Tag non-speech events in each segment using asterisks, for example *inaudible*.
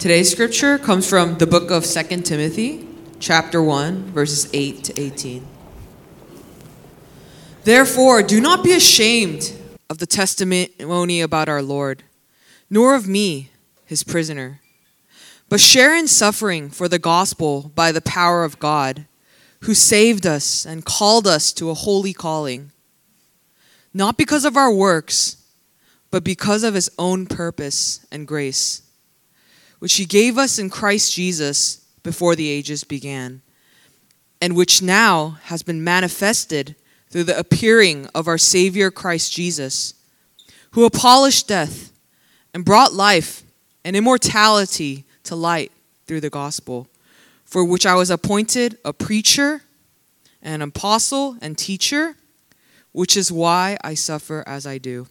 Today's scripture comes from the book of 2 Timothy, chapter 1, verses 8 to 18. Therefore, do not be ashamed of the testimony about our Lord, nor of me, his prisoner, but share in suffering for the gospel by the power of God, who saved us and called us to a holy calling, not because of our works, but because of his own purpose and grace, which he gave us in Christ Jesus before the ages began, and which now has been manifested through the appearing of our Savior Christ Jesus, who abolished death and brought life and immortality to light through the gospel, for which I was appointed a preacher, an apostle, and teacher, which is why I suffer as I do.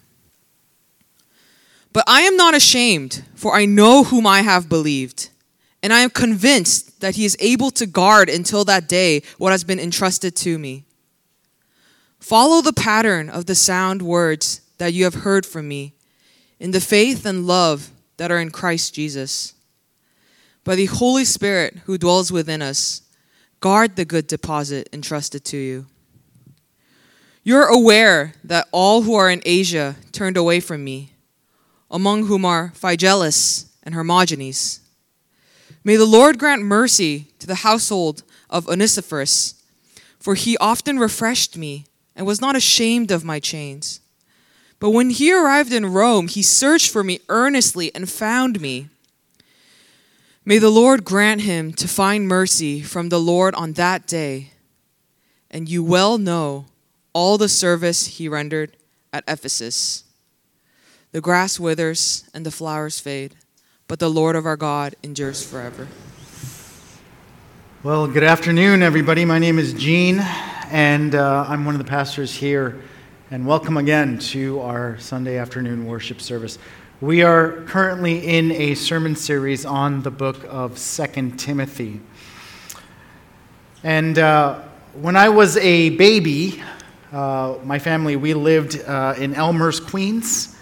But I am not ashamed, for I know whom I have believed, and I am convinced that he is able to guard until that day what has been entrusted to me. Follow the pattern of the sound words that you have heard from me in the faith and love that are in Christ Jesus. By the Holy Spirit who dwells within us, guard the good deposit entrusted to you. You're aware that all who are in Asia turned away from me, among whom are Phygelus and Hermogenes. May the Lord grant mercy to the household of Onesiphorus, for he often refreshed me and was not ashamed of my chains. But when he arrived in Rome, he searched for me earnestly and found me. May the Lord grant him to find mercy from the Lord on that day. And you well know all the service he rendered at Ephesus. The grass withers and the flowers fade, but the Lord of our God endures forever. Well, good afternoon, everybody. My name is Gene and uh, I'm one of the pastors here. And welcome again to our Sunday afternoon worship service. We are currently in a sermon series on the book of Second Timothy. And uh, when I was a baby, uh, my family, we lived uh, in Elmhurst, Queens.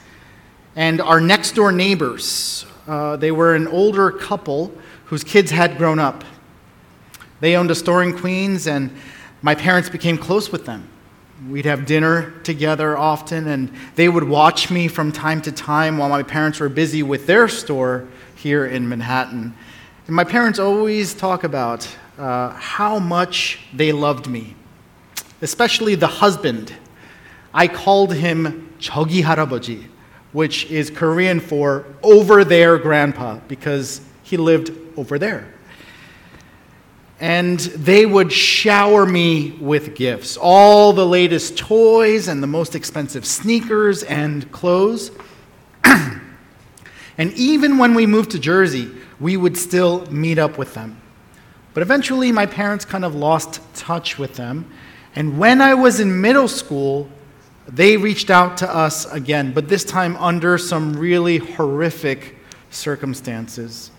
And our next door neighbors, uh, they were an older couple whose kids had grown up. They owned a store in Queens, and my parents became close with them. We'd have dinner together often, and they would watch me from time to time while my parents were busy with their store here in Manhattan. And my parents always talk about uh, how much they loved me, especially the husband. I called him Chogi Haraboji, which is Korean for over there grandpa, because he lived over there and they would shower me with gifts all the latest toys and the most expensive sneakers and clothes. *clears throat* and even when we moved to Jersey, we would still meet up with them. But eventually, my parents kind of lost touch with them. And when I was in middle school, they reached out to us again, but this time under some really horrific circumstances.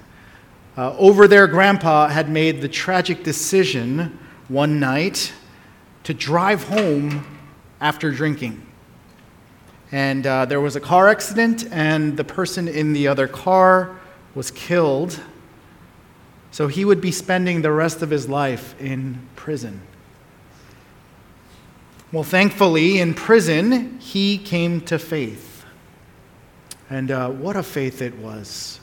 Uh, over there, Grandpa had made the tragic decision one night to drive home after drinking. And uh, there was a car accident, and the person in the other car was killed. So he would be spending the rest of his life in prison. Well, thankfully, in prison, he came to faith. And uh, what a faith it was.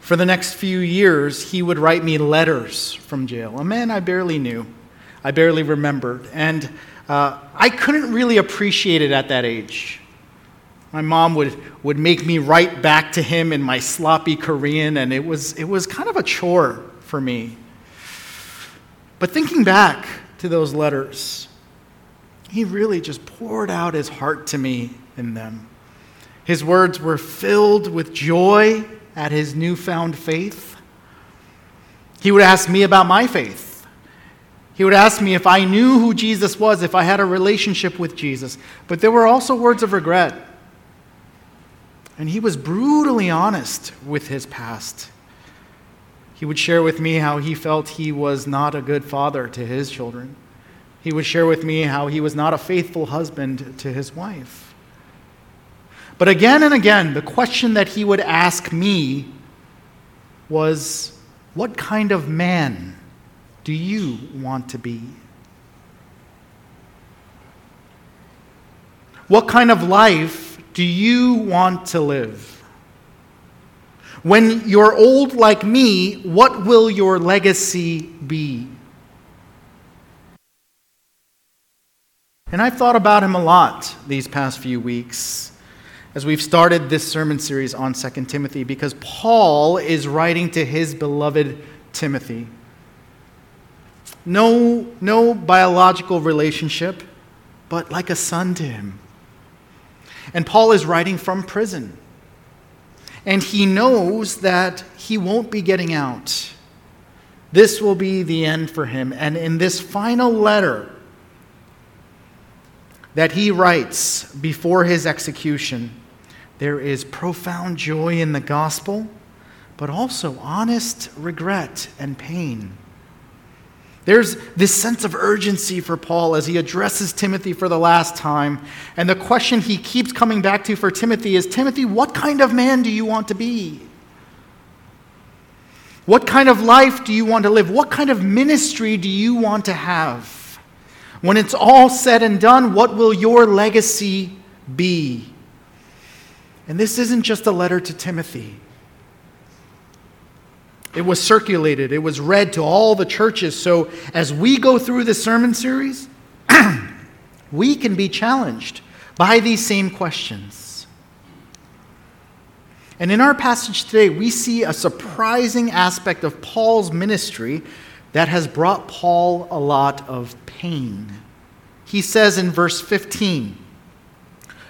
For the next few years, he would write me letters from jail, a man I barely knew, I barely remembered. And uh, I couldn't really appreciate it at that age. My mom would, would make me write back to him in my sloppy Korean, and it was, it was kind of a chore for me. But thinking back to those letters, he really just poured out his heart to me in them. His words were filled with joy at his newfound faith. He would ask me about my faith. He would ask me if I knew who Jesus was, if I had a relationship with Jesus. But there were also words of regret. And he was brutally honest with his past. He would share with me how he felt he was not a good father to his children. He would share with me how he was not a faithful husband to his wife. But again and again, the question that he would ask me was, What kind of man do you want to be? What kind of life do you want to live? When you're old like me, what will your legacy be? And I've thought about him a lot these past few weeks as we've started this sermon series on 2 Timothy because Paul is writing to his beloved Timothy. No, no biological relationship, but like a son to him. And Paul is writing from prison. And he knows that he won't be getting out. This will be the end for him. And in this final letter that he writes before his execution, there is profound joy in the gospel, but also honest regret and pain. There's this sense of urgency for Paul as he addresses Timothy for the last time. And the question he keeps coming back to for Timothy is Timothy, what kind of man do you want to be? What kind of life do you want to live? What kind of ministry do you want to have? When it's all said and done, what will your legacy be? And this isn't just a letter to Timothy. It was circulated, it was read to all the churches. So as we go through this sermon series, *clears throat* we can be challenged by these same questions. And in our passage today, we see a surprising aspect of Paul's ministry that has brought Paul a lot of pain. He says in verse 15,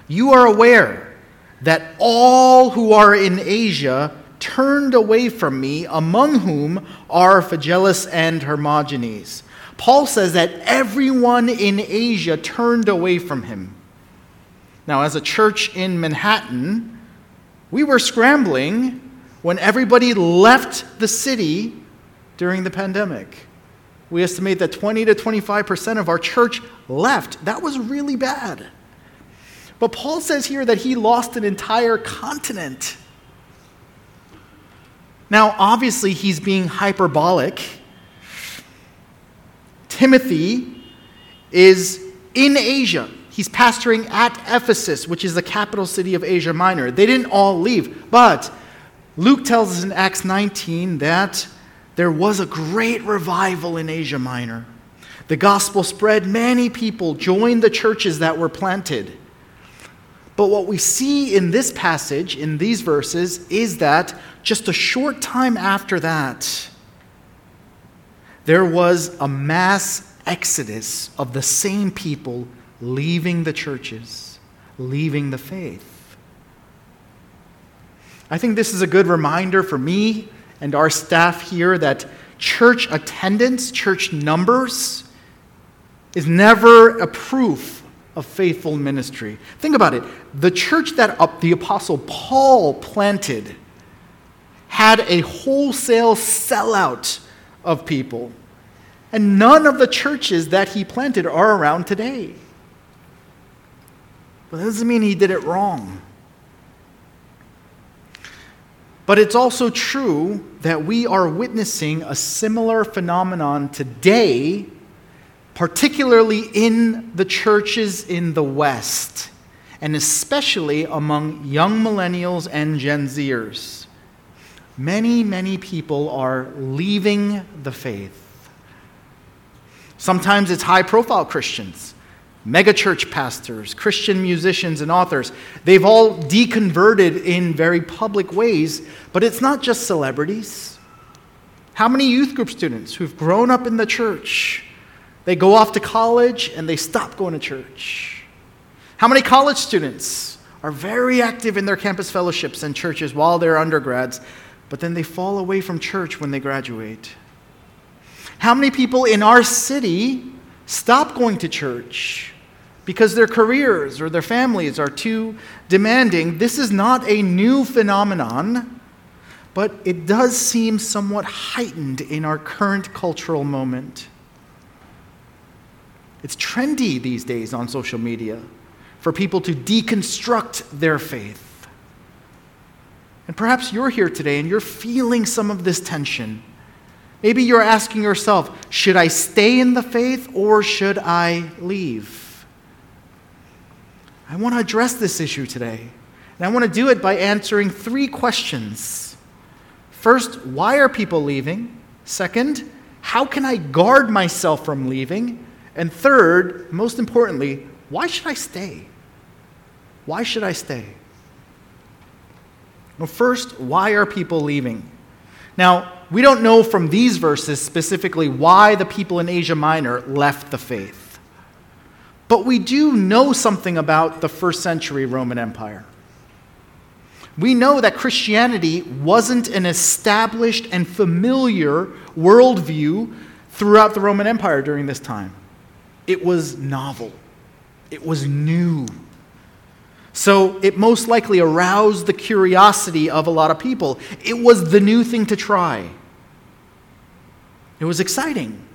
You are aware that all who are in Asia turned away from me, among whom are Phygelus and Hermogenes. Paul says that everyone in Asia turned away from him. Now, as a church in Manhattan, we were scrambling when everybody left the city during the pandemic. We estimate that 20 to 25% of our church left. That was really bad. But Paul says here that he lost an entire continent now, obviously, he's being hyperbolic. Timothy is in Asia. He's pastoring at Ephesus, which is the capital city of Asia Minor. They didn't all leave, but Luke tells us in Acts 19 that there was a great revival in Asia Minor. The gospel spread, many people joined the churches that were planted. But what we see in this passage, in these verses, is that just a short time after that, there was a mass exodus of the same people leaving the churches, leaving the faith. I think this is a good reminder for me and our staff here that church attendance, church numbers, is never a proof of faithful ministry. Think about it. The church that the Apostle Paul planted had a wholesale sellout of people. And none of the churches that he planted are around today. But that doesn't mean he did it wrong. But it's also true that we are witnessing a similar phenomenon today particularly in the churches in the West, and especially among young millennials and Gen Zers. Many, many people are leaving the faith. Sometimes it's high profile Christians, megachurch pastors, Christian musicians, and authors. They've all deconverted in very public ways, but it's not just celebrities. How many youth group students who've grown up in the church they go off to college and they stop going to church. How many college students are very active in their campus fellowships and churches while they're undergrads, but then they fall away from church when they graduate? How many people in our city stop going to church because their careers or their families are too demanding? This is not a new phenomenon, but it does seem somewhat heightened in our current cultural moment. It's trendy these days on social media for people to deconstruct their faith. And perhaps you're here today and you're feeling some of this tension. Maybe you're asking yourself, should I stay in the faith or should I leave? I want to address this issue today. And I want to do it by answering three questions. First, why are people leaving? Second, how can I guard myself from leaving? And third, most importantly, why should I stay? Why should I stay? Well, first, why are people leaving? Now, we don't know from these verses specifically why the people in Asia Minor left the faith. But we do know something about the first century Roman Empire. We know that Christianity wasn't an established and familiar worldview throughout the Roman Empire during this time. It was novel, it was new. So it most likely aroused the curiosity of a lot of people. It was the new thing to try. It was exciting.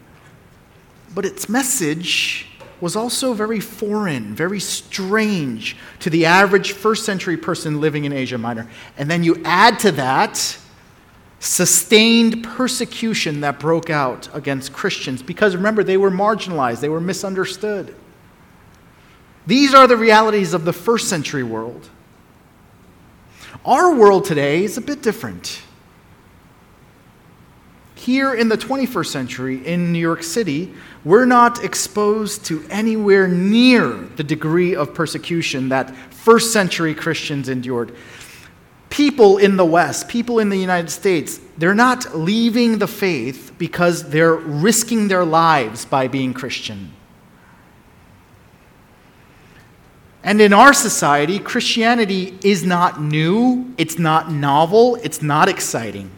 But its message was also very foreign, very strange to the average first century person living in Asia Minor. And then you add to that sustained persecution that broke out against Christians because remember, they were marginalized, they were misunderstood. These are the realities of the first century world. Our world today is a bit different. Here in the 21st century in New York City, we're not exposed to anywhere near the degree of persecution that first century Christians endured. People in the West, people in the United States, they're not leaving the faith because they're risking their lives by being Christian. And in our society, Christianity is not new, it's not novel, it's not exciting.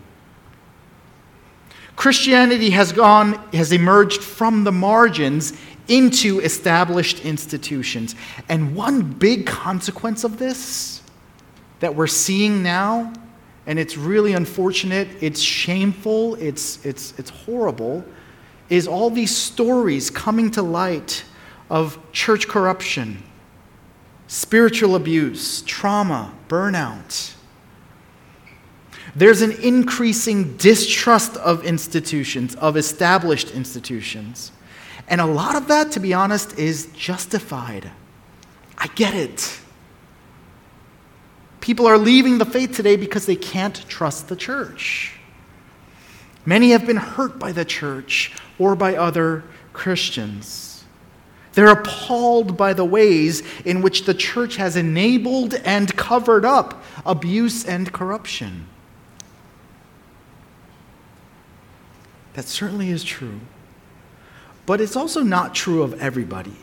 Christianity has gone, has emerged from the margins into established institutions. And one big consequence of this that we're seeing now, and it's really unfortunate, it's shameful, it's, it's, it's horrible, is all these stories coming to light of church corruption, spiritual abuse, trauma, burnout there's an increasing distrust of institutions, of established institutions. And a lot of that, to be honest, is justified. I get it. People are leaving the faith today because they can't trust the church. Many have been hurt by the church or by other Christians. They're appalled by the ways in which the church has enabled and covered up abuse and corruption. That certainly is true. But it's also not true of everybody.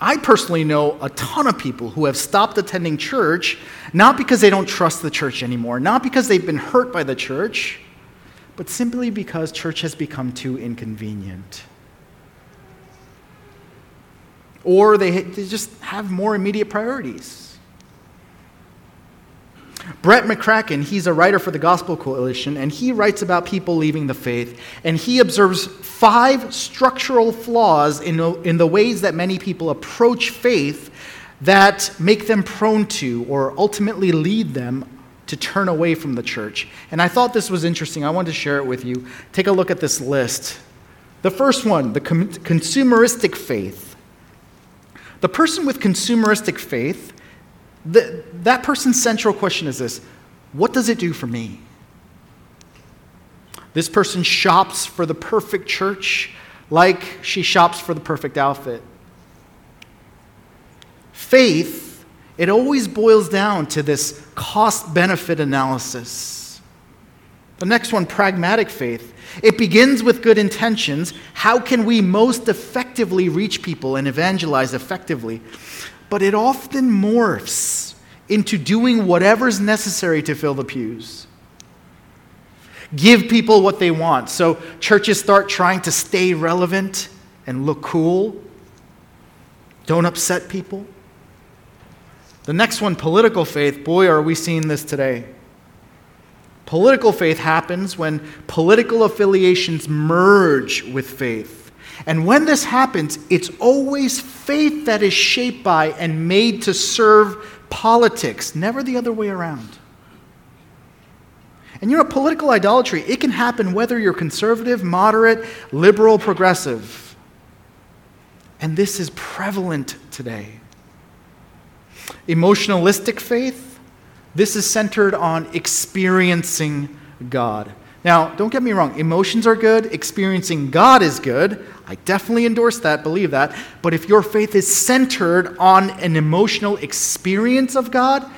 I personally know a ton of people who have stopped attending church not because they don't trust the church anymore, not because they've been hurt by the church, but simply because church has become too inconvenient. Or they, they just have more immediate priorities. Brett McCracken, he's a writer for the Gospel Coalition, and he writes about people leaving the faith, and he observes five structural flaws in, in the ways that many people approach faith that make them prone to or ultimately lead them to turn away from the church. And I thought this was interesting. I wanted to share it with you. Take a look at this list. The first one, the consumeristic faith. The person with consumeristic faith the, that person's central question is this What does it do for me? This person shops for the perfect church like she shops for the perfect outfit. Faith, it always boils down to this cost benefit analysis. The next one, pragmatic faith. It begins with good intentions. How can we most effectively reach people and evangelize effectively? but it often morphs into doing whatever's necessary to fill the pews. Give people what they want. So churches start trying to stay relevant and look cool. Don't upset people. The next one, political faith. Boy, are we seeing this today. Political faith happens when political affiliations merge with faith. And when this happens, it's always faith that is shaped by and made to serve politics, never the other way around. And you know, political idolatry, it can happen whether you're conservative, moderate, liberal, progressive. And this is prevalent today. Emotionalistic faith, this is centered on experiencing God. Now, don't get me wrong, emotions are good, experiencing God is good. I definitely endorse that, believe that. But if your faith is centered on an emotional experience of God,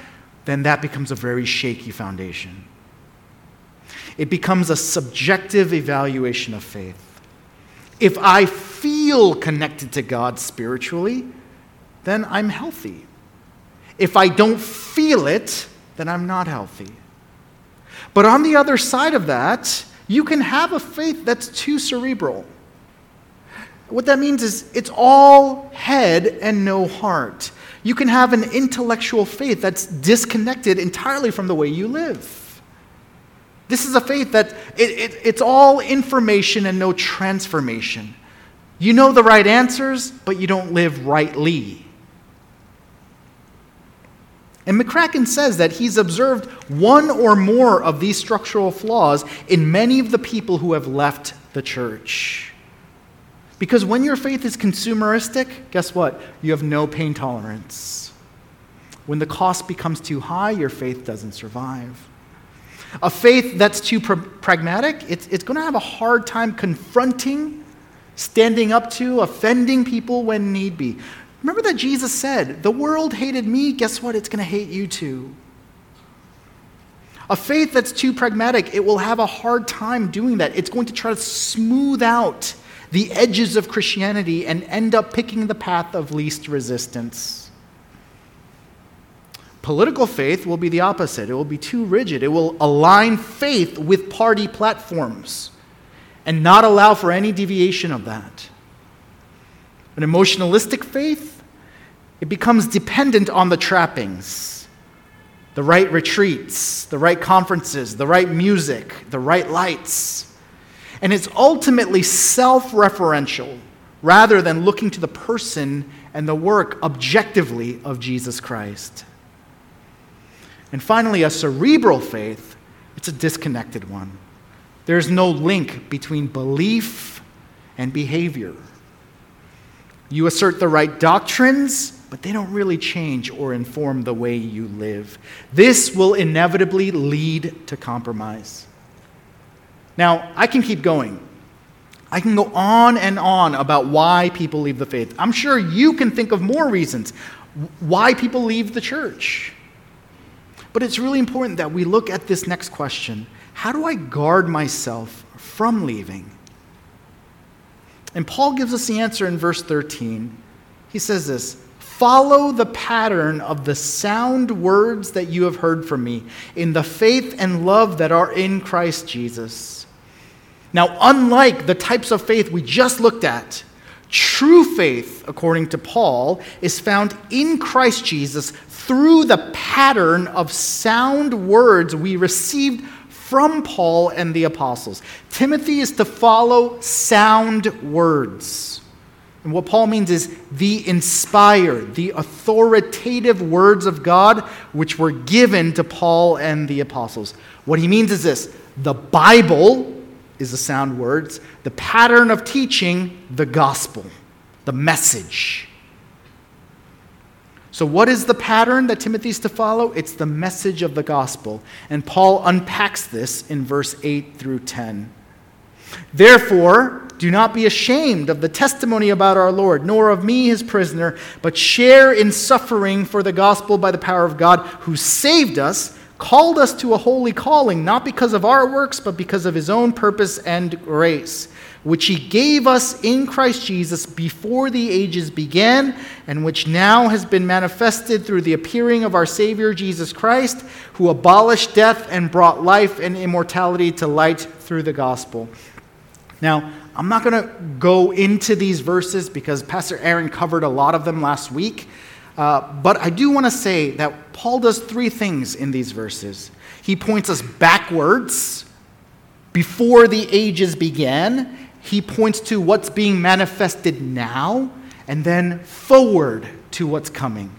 then that becomes a very shaky foundation. It becomes a subjective evaluation of faith. If I feel connected to God spiritually, then I'm healthy. If I don't feel it, then I'm not healthy. But on the other side of that, you can have a faith that's too cerebral. What that means is it's all head and no heart. You can have an intellectual faith that's disconnected entirely from the way you live. This is a faith that it, it, it's all information and no transformation. You know the right answers, but you don't live rightly. And McCracken says that he's observed one or more of these structural flaws in many of the people who have left the church. Because when your faith is consumeristic, guess what? You have no pain tolerance. When the cost becomes too high, your faith doesn't survive. A faith that's too pr- pragmatic, it's, it's going to have a hard time confronting, standing up to, offending people when need be. Remember that Jesus said, The world hated me, guess what? It's going to hate you too. A faith that's too pragmatic, it will have a hard time doing that. It's going to try to smooth out the edges of Christianity and end up picking the path of least resistance. Political faith will be the opposite. It will be too rigid. It will align faith with party platforms and not allow for any deviation of that. An emotionalistic faith it becomes dependent on the trappings the right retreats, the right conferences, the right music, the right lights. And it's ultimately self referential rather than looking to the person and the work objectively of Jesus Christ. And finally, a cerebral faith, it's a disconnected one. There's no link between belief and behavior. You assert the right doctrines, but they don't really change or inform the way you live. This will inevitably lead to compromise. Now, I can keep going. I can go on and on about why people leave the faith. I'm sure you can think of more reasons why people leave the church. But it's really important that we look at this next question How do I guard myself from leaving? And Paul gives us the answer in verse 13. He says this Follow the pattern of the sound words that you have heard from me in the faith and love that are in Christ Jesus. Now, unlike the types of faith we just looked at, true faith, according to Paul, is found in Christ Jesus through the pattern of sound words we received from Paul and the apostles. Timothy is to follow sound words. And what Paul means is the inspired, the authoritative words of God which were given to Paul and the apostles. What he means is this the Bible is the sound words, the pattern of teaching, the gospel, the message. So, what is the pattern that Timothy's to follow? It's the message of the gospel. And Paul unpacks this in verse 8 through 10. Therefore, do not be ashamed of the testimony about our Lord, nor of me, his prisoner, but share in suffering for the gospel by the power of God, who saved us, called us to a holy calling, not because of our works, but because of his own purpose and grace, which he gave us in Christ Jesus before the ages began, and which now has been manifested through the appearing of our Savior Jesus Christ, who abolished death and brought life and immortality to light through the gospel. Now, I'm not going to go into these verses because Pastor Aaron covered a lot of them last week. Uh, but I do want to say that Paul does three things in these verses. He points us backwards before the ages began, he points to what's being manifested now and then forward to what's coming.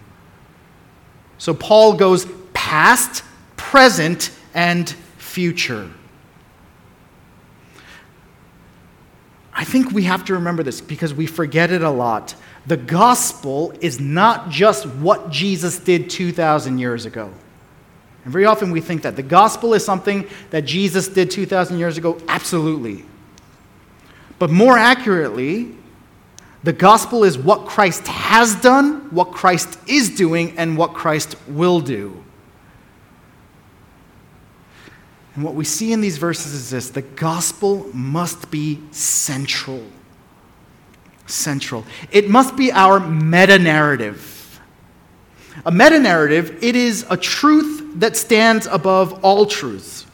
So Paul goes past, present, and future. I think we have to remember this because we forget it a lot. The gospel is not just what Jesus did 2,000 years ago. And very often we think that the gospel is something that Jesus did 2,000 years ago. Absolutely. But more accurately, the gospel is what Christ has done, what Christ is doing, and what Christ will do. And what we see in these verses is this the gospel must be central. Central. It must be our meta narrative. A meta narrative, it is a truth that stands above all truths.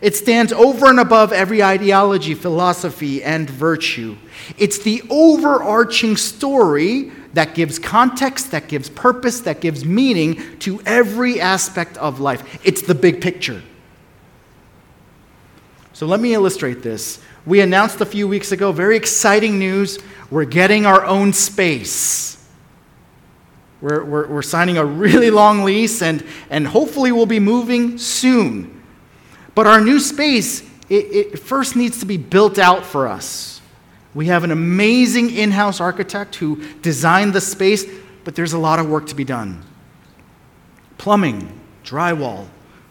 It stands over and above every ideology, philosophy, and virtue. It's the overarching story that gives context, that gives purpose, that gives meaning to every aspect of life. It's the big picture. So let me illustrate this. We announced a few weeks ago very exciting news. We're getting our own space. We're, we're, we're signing a really long lease, and, and hopefully, we'll be moving soon. But our new space, it, it first needs to be built out for us. We have an amazing in house architect who designed the space, but there's a lot of work to be done plumbing, drywall,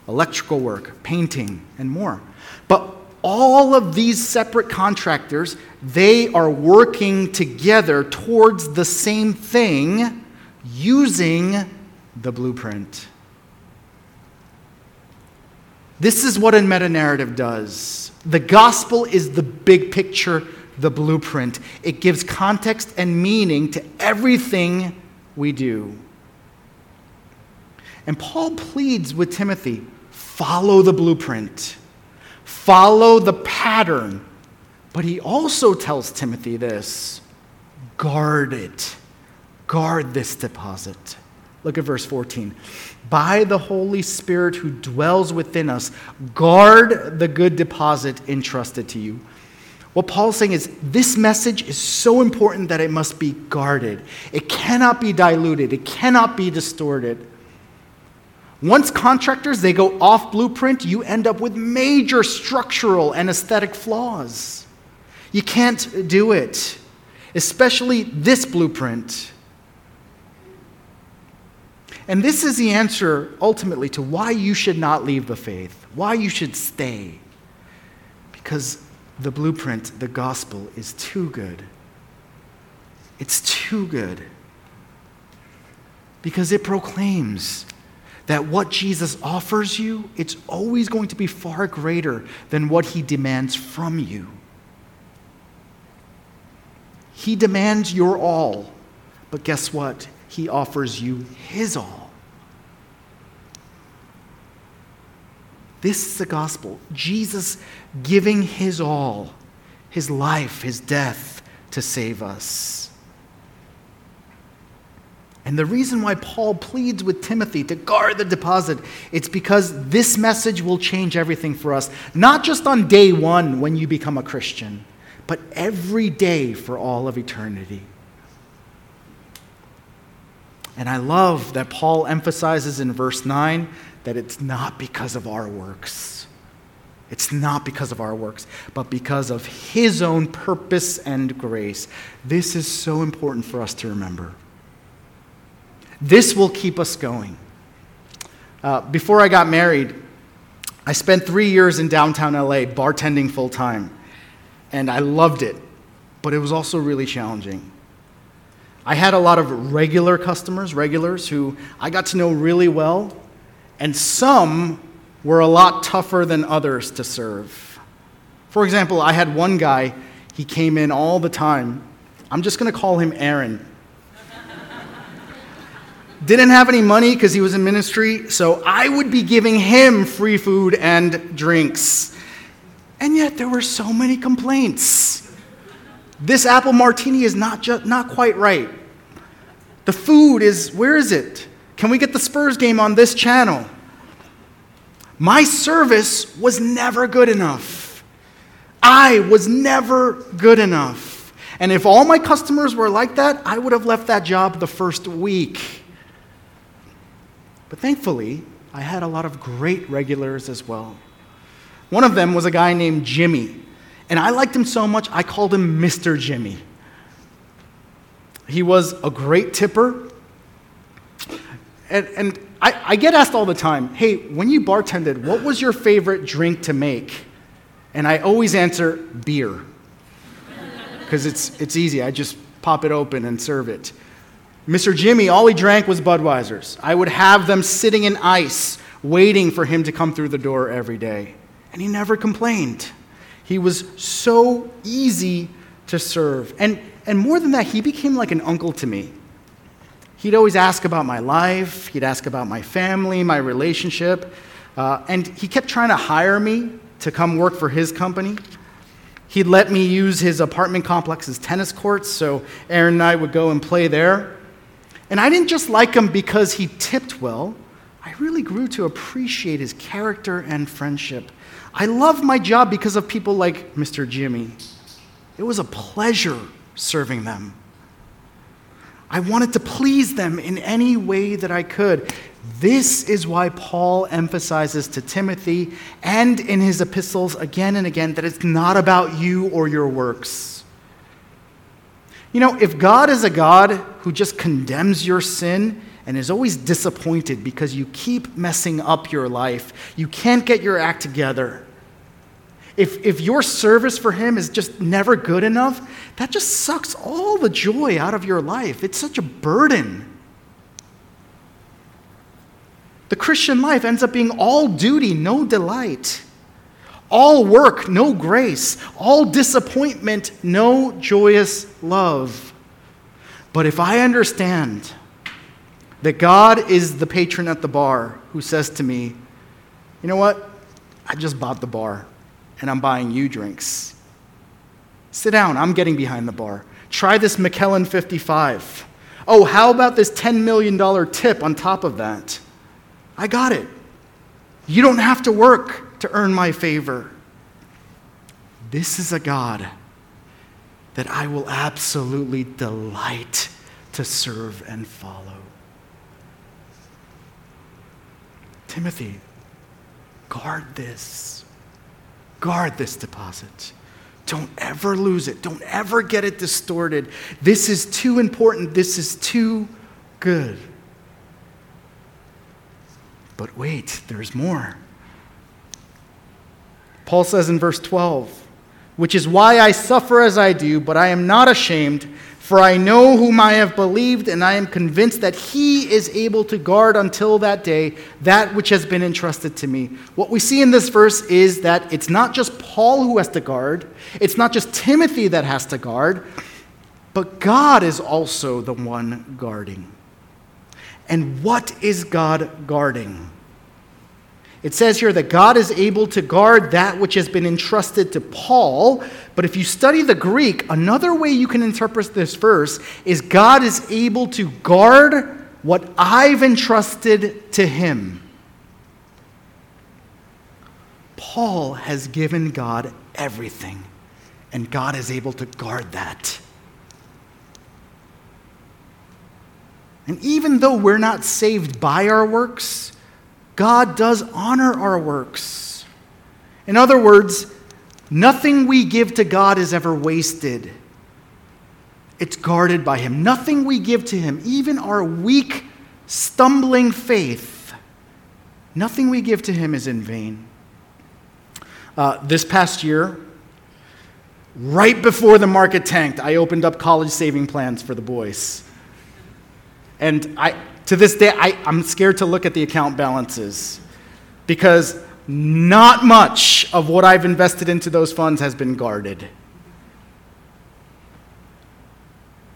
electrical work, painting, and more. But all of these separate contractors, they are working together towards the same thing using the blueprint. This is what a meta narrative does. The gospel is the big picture, the blueprint. It gives context and meaning to everything we do. And Paul pleads with Timothy follow the blueprint, follow the pattern. But he also tells Timothy this guard it, guard this deposit. Look at verse 14 by the Holy Spirit who dwells within us, guard the good deposit entrusted to you. What Paul's saying is this message is so important that it must be guarded. It cannot be diluted, it cannot be distorted. Once contractors they go off blueprint, you end up with major structural and aesthetic flaws. You can't do it, especially this blueprint. And this is the answer ultimately to why you should not leave the faith, why you should stay. Because the blueprint, the gospel, is too good. It's too good. Because it proclaims that what Jesus offers you, it's always going to be far greater than what he demands from you. He demands your all, but guess what? he offers you his all. This is the gospel. Jesus giving his all, his life, his death to save us. And the reason why Paul pleads with Timothy to guard the deposit, it's because this message will change everything for us, not just on day one when you become a Christian, but every day for all of eternity. And I love that Paul emphasizes in verse 9 that it's not because of our works. It's not because of our works, but because of his own purpose and grace. This is so important for us to remember. This will keep us going. Uh, before I got married, I spent three years in downtown LA bartending full time, and I loved it, but it was also really challenging. I had a lot of regular customers, regulars, who I got to know really well, and some were a lot tougher than others to serve. For example, I had one guy, he came in all the time. I'm just going to call him Aaron. Didn't have any money because he was in ministry, so I would be giving him free food and drinks. And yet there were so many complaints. This apple martini is not, just, not quite right. The food is, where is it? Can we get the Spurs game on this channel? My service was never good enough. I was never good enough. And if all my customers were like that, I would have left that job the first week. But thankfully, I had a lot of great regulars as well. One of them was a guy named Jimmy, and I liked him so much I called him Mr. Jimmy. He was a great tipper, and, and I, I get asked all the time hey, when you bartended, what was your favorite drink to make? And I always answer beer, because it's, it's easy. I just pop it open and serve it. Mr. Jimmy, all he drank was Budweiser's. I would have them sitting in ice, waiting for him to come through the door every day. And he never complained. He was so easy to serve. And, and more than that, he became like an uncle to me. He'd always ask about my life, he'd ask about my family, my relationship, uh, and he kept trying to hire me to come work for his company. He'd let me use his apartment complex's tennis courts, so Aaron and I would go and play there. And I didn't just like him because he tipped well, I really grew to appreciate his character and friendship. I loved my job because of people like Mr. Jimmy. It was a pleasure serving them. I wanted to please them in any way that I could. This is why Paul emphasizes to Timothy and in his epistles again and again that it's not about you or your works. You know, if God is a God who just condemns your sin and is always disappointed because you keep messing up your life, you can't get your act together. If, if your service for Him is just never good enough, that just sucks all the joy out of your life. It's such a burden. The Christian life ends up being all duty, no delight. All work, no grace. All disappointment, no joyous love. But if I understand that God is the patron at the bar who says to me, you know what? I just bought the bar and I'm buying you drinks. Sit down, I'm getting behind the bar. Try this Macallan 55. Oh, how about this $10 million tip on top of that? I got it. You don't have to work to earn my favor. This is a God that I will absolutely delight to serve and follow. Timothy, guard this. Guard this deposit. Don't ever lose it. Don't ever get it distorted. This is too important. This is too good. But wait, there's more. Paul says in verse 12, which is why I suffer as I do, but I am not ashamed, for I know whom I have believed, and I am convinced that he is able to guard until that day that which has been entrusted to me. What we see in this verse is that it's not just Paul who has to guard, it's not just Timothy that has to guard, but God is also the one guarding. And what is God guarding? It says here that God is able to guard that which has been entrusted to Paul. But if you study the Greek, another way you can interpret this verse is God is able to guard what I've entrusted to him. Paul has given God everything, and God is able to guard that. And even though we're not saved by our works, God does honor our works. In other words, nothing we give to God is ever wasted. It's guarded by Him. Nothing we give to Him, even our weak, stumbling faith, nothing we give to Him is in vain. Uh, this past year, right before the market tanked, I opened up college saving plans for the boys. And I, to this day, I, I'm scared to look at the account balances because not much of what I've invested into those funds has been guarded.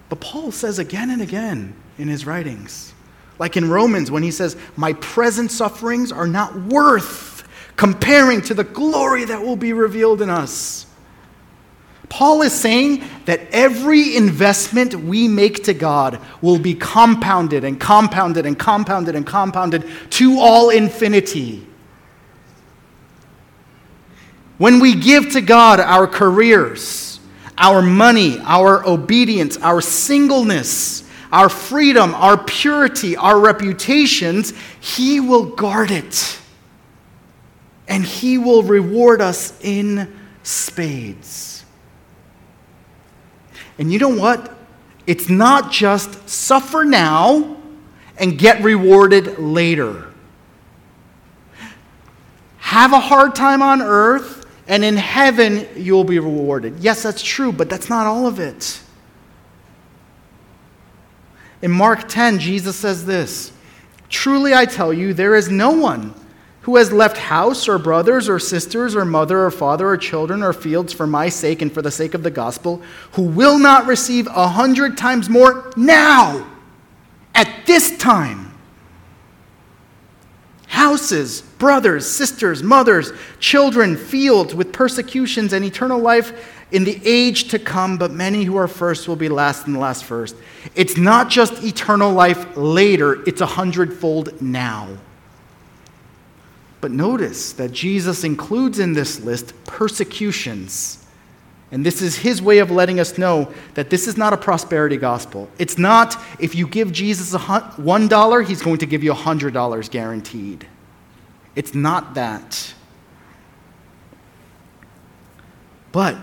But Paul says again and again in his writings, like in Romans, when he says, My present sufferings are not worth comparing to the glory that will be revealed in us. Paul is saying that every investment we make to God will be compounded and compounded and compounded and compounded to all infinity. When we give to God our careers, our money, our obedience, our singleness, our freedom, our purity, our reputations, He will guard it. And He will reward us in spades. And you know what? It's not just suffer now and get rewarded later. Have a hard time on earth and in heaven you'll be rewarded. Yes, that's true, but that's not all of it. In Mark 10, Jesus says this Truly I tell you, there is no one who has left house or brothers or sisters or mother or father or children or fields for my sake and for the sake of the gospel, who will not receive a hundred times more now, at this time houses, brothers, sisters, mothers, children, fields with persecutions and eternal life in the age to come, but many who are first will be last and the last first. It's not just eternal life later, it's a hundredfold now. But notice that Jesus includes in this list persecutions. And this is his way of letting us know that this is not a prosperity gospel. It's not if you give Jesus $1, he's going to give you $100 guaranteed. It's not that. But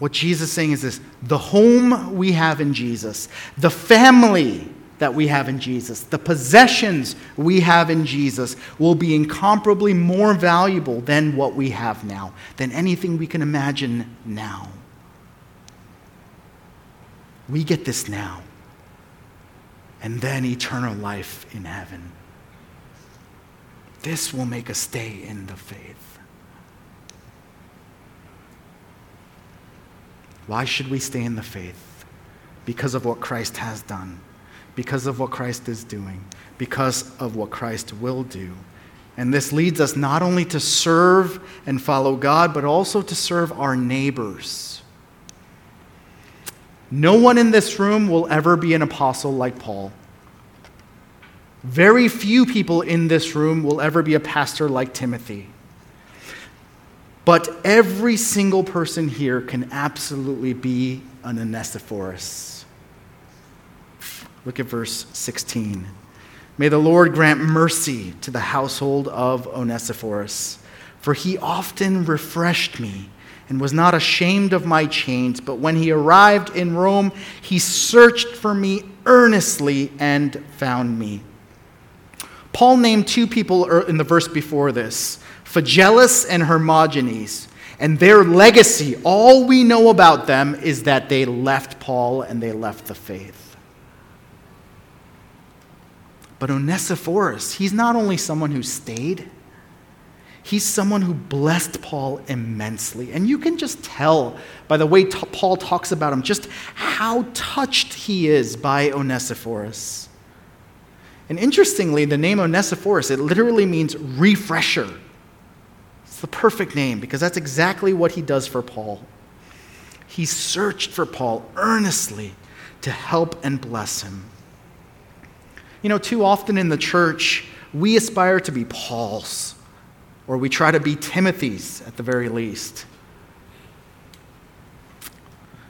what Jesus is saying is this the home we have in Jesus, the family that we have in Jesus, the possessions we have in Jesus will be incomparably more valuable than what we have now, than anything we can imagine now. We get this now, and then eternal life in heaven. This will make us stay in the faith. Why should we stay in the faith? Because of what Christ has done, because of what Christ is doing, because of what Christ will do. And this leads us not only to serve and follow God, but also to serve our neighbors. No one in this room will ever be an apostle like Paul. Very few people in this room will ever be a pastor like Timothy. But every single person here can absolutely be an Onesiphorus. Look at verse 16. May the Lord grant mercy to the household of Onesiphorus, for he often refreshed me and was not ashamed of my chains. But when he arrived in Rome, he searched for me earnestly and found me. Paul named two people er, in the verse before this Phygelus and Hermogenes. And their legacy, all we know about them is that they left Paul and they left the faith. But Onesiphorus, he's not only someone who stayed, he's someone who blessed Paul immensely. And you can just tell by the way t- Paul talks about him just how touched he is by Onesiphorus. And interestingly, the name Onesiphorus, it literally means refresher. It's the perfect name because that's exactly what he does for Paul. He searched for Paul earnestly to help and bless him. You know, too often in the church, we aspire to be Paul's, or we try to be Timothy's at the very least.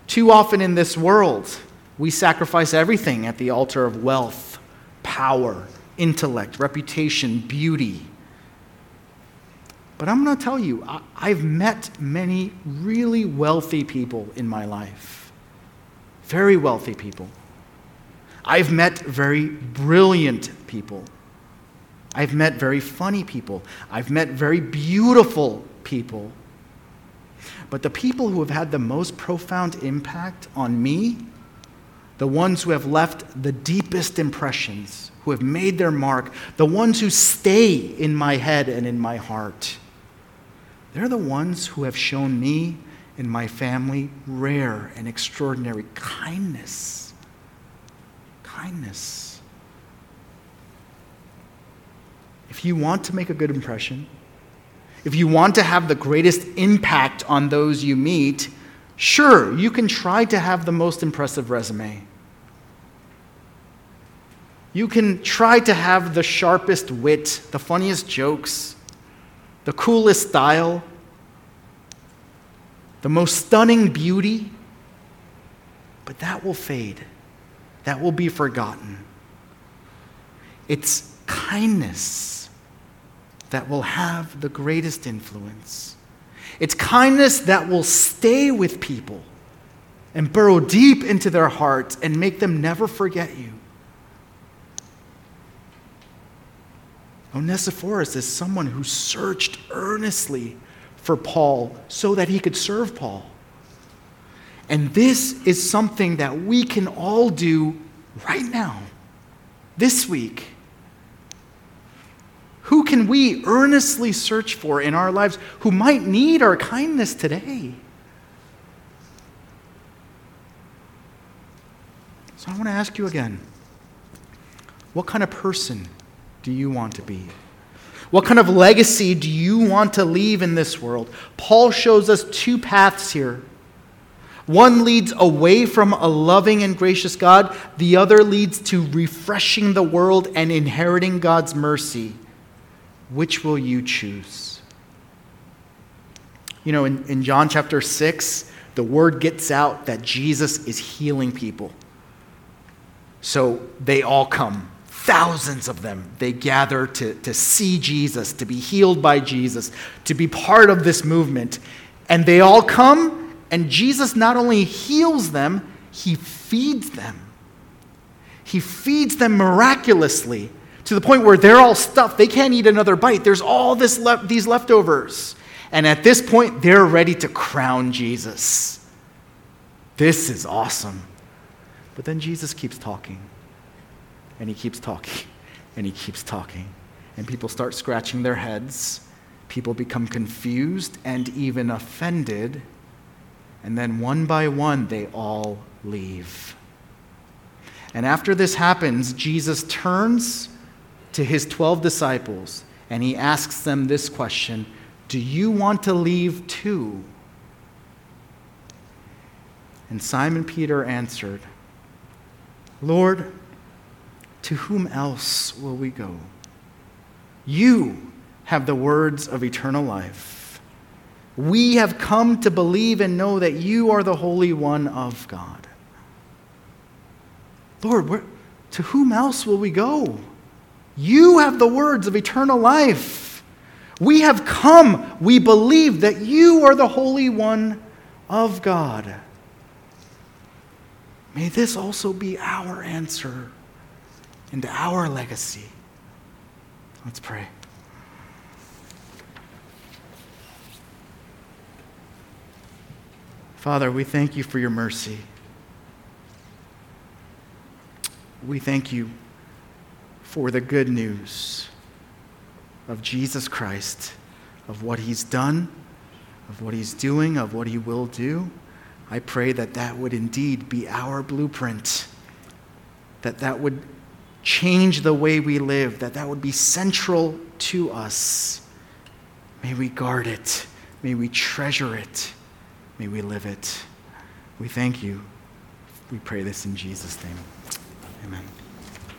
Too often in this world, we sacrifice everything at the altar of wealth power, intellect, reputation, beauty. But I'm going to tell you, I've met many really wealthy people in my life. Very wealthy people. I've met very brilliant people. I've met very funny people. I've met very beautiful people. But the people who have had the most profound impact on me the ones who have left the deepest impressions, who have made their mark, the ones who stay in my head and in my heart. They're the ones who have shown me and my family rare and extraordinary kindness. Kindness. If you want to make a good impression, if you want to have the greatest impact on those you meet, sure, you can try to have the most impressive resume. You can try to have the sharpest wit, the funniest jokes, the coolest style. the most stunning beauty, but that will fade. That will be forgotten. It's kindness that will have the greatest influence. It's kindness that will stay with people and burrow deep into their hearts and make them never forget you. Onesiphorus is someone who searched earnestly for Paul so that he could serve Paul. And this is something that we can all do right now, this week. Who can we earnestly search for in our lives who might need our kindness today? So I want to ask you again what kind of person do you want to be? What kind of legacy do you want to leave in this world? Paul shows us two paths here. One leads away from a loving and gracious God, the other leads to refreshing the world and inheriting God's mercy. Which will you choose? You know, in, in John chapter 6, the word gets out that Jesus is healing people. So they all come thousands of them. They gather to, to see Jesus, to be healed by Jesus, to be part of this movement. And they all come, and Jesus not only heals them, he feeds them. He feeds them miraculously to the point where they're all stuffed. They can't eat another bite. There's all this le- these leftovers. And at this point, they're ready to crown Jesus. This is awesome. But then Jesus keeps talking and he keeps talking and he keeps talking. And people start scratching their heads. People become confused and even offended. And then one by one, they all leave. And after this happens, Jesus turns to his 12 disciples and he asks them this question Do you want to leave too? And Simon Peter answered, Lord, to whom else will we go? You have the words of eternal life. We have come to believe and know that you are the Holy One of God. Lord, where, to whom else will we go? You have the words of eternal life. We have come. We believe that you are the Holy One of God. May this also be our answer and our legacy. Let's pray. Father, we thank you for your mercy. We thank you for the good news of Jesus Christ, of what he's done, of what he's doing, of what he will do. I pray that that would indeed be our blueprint, that that would change the way we live, that that would be central to us. May we guard it. May we treasure it. May we live it. We thank you. We pray this in Jesus' name. Amen.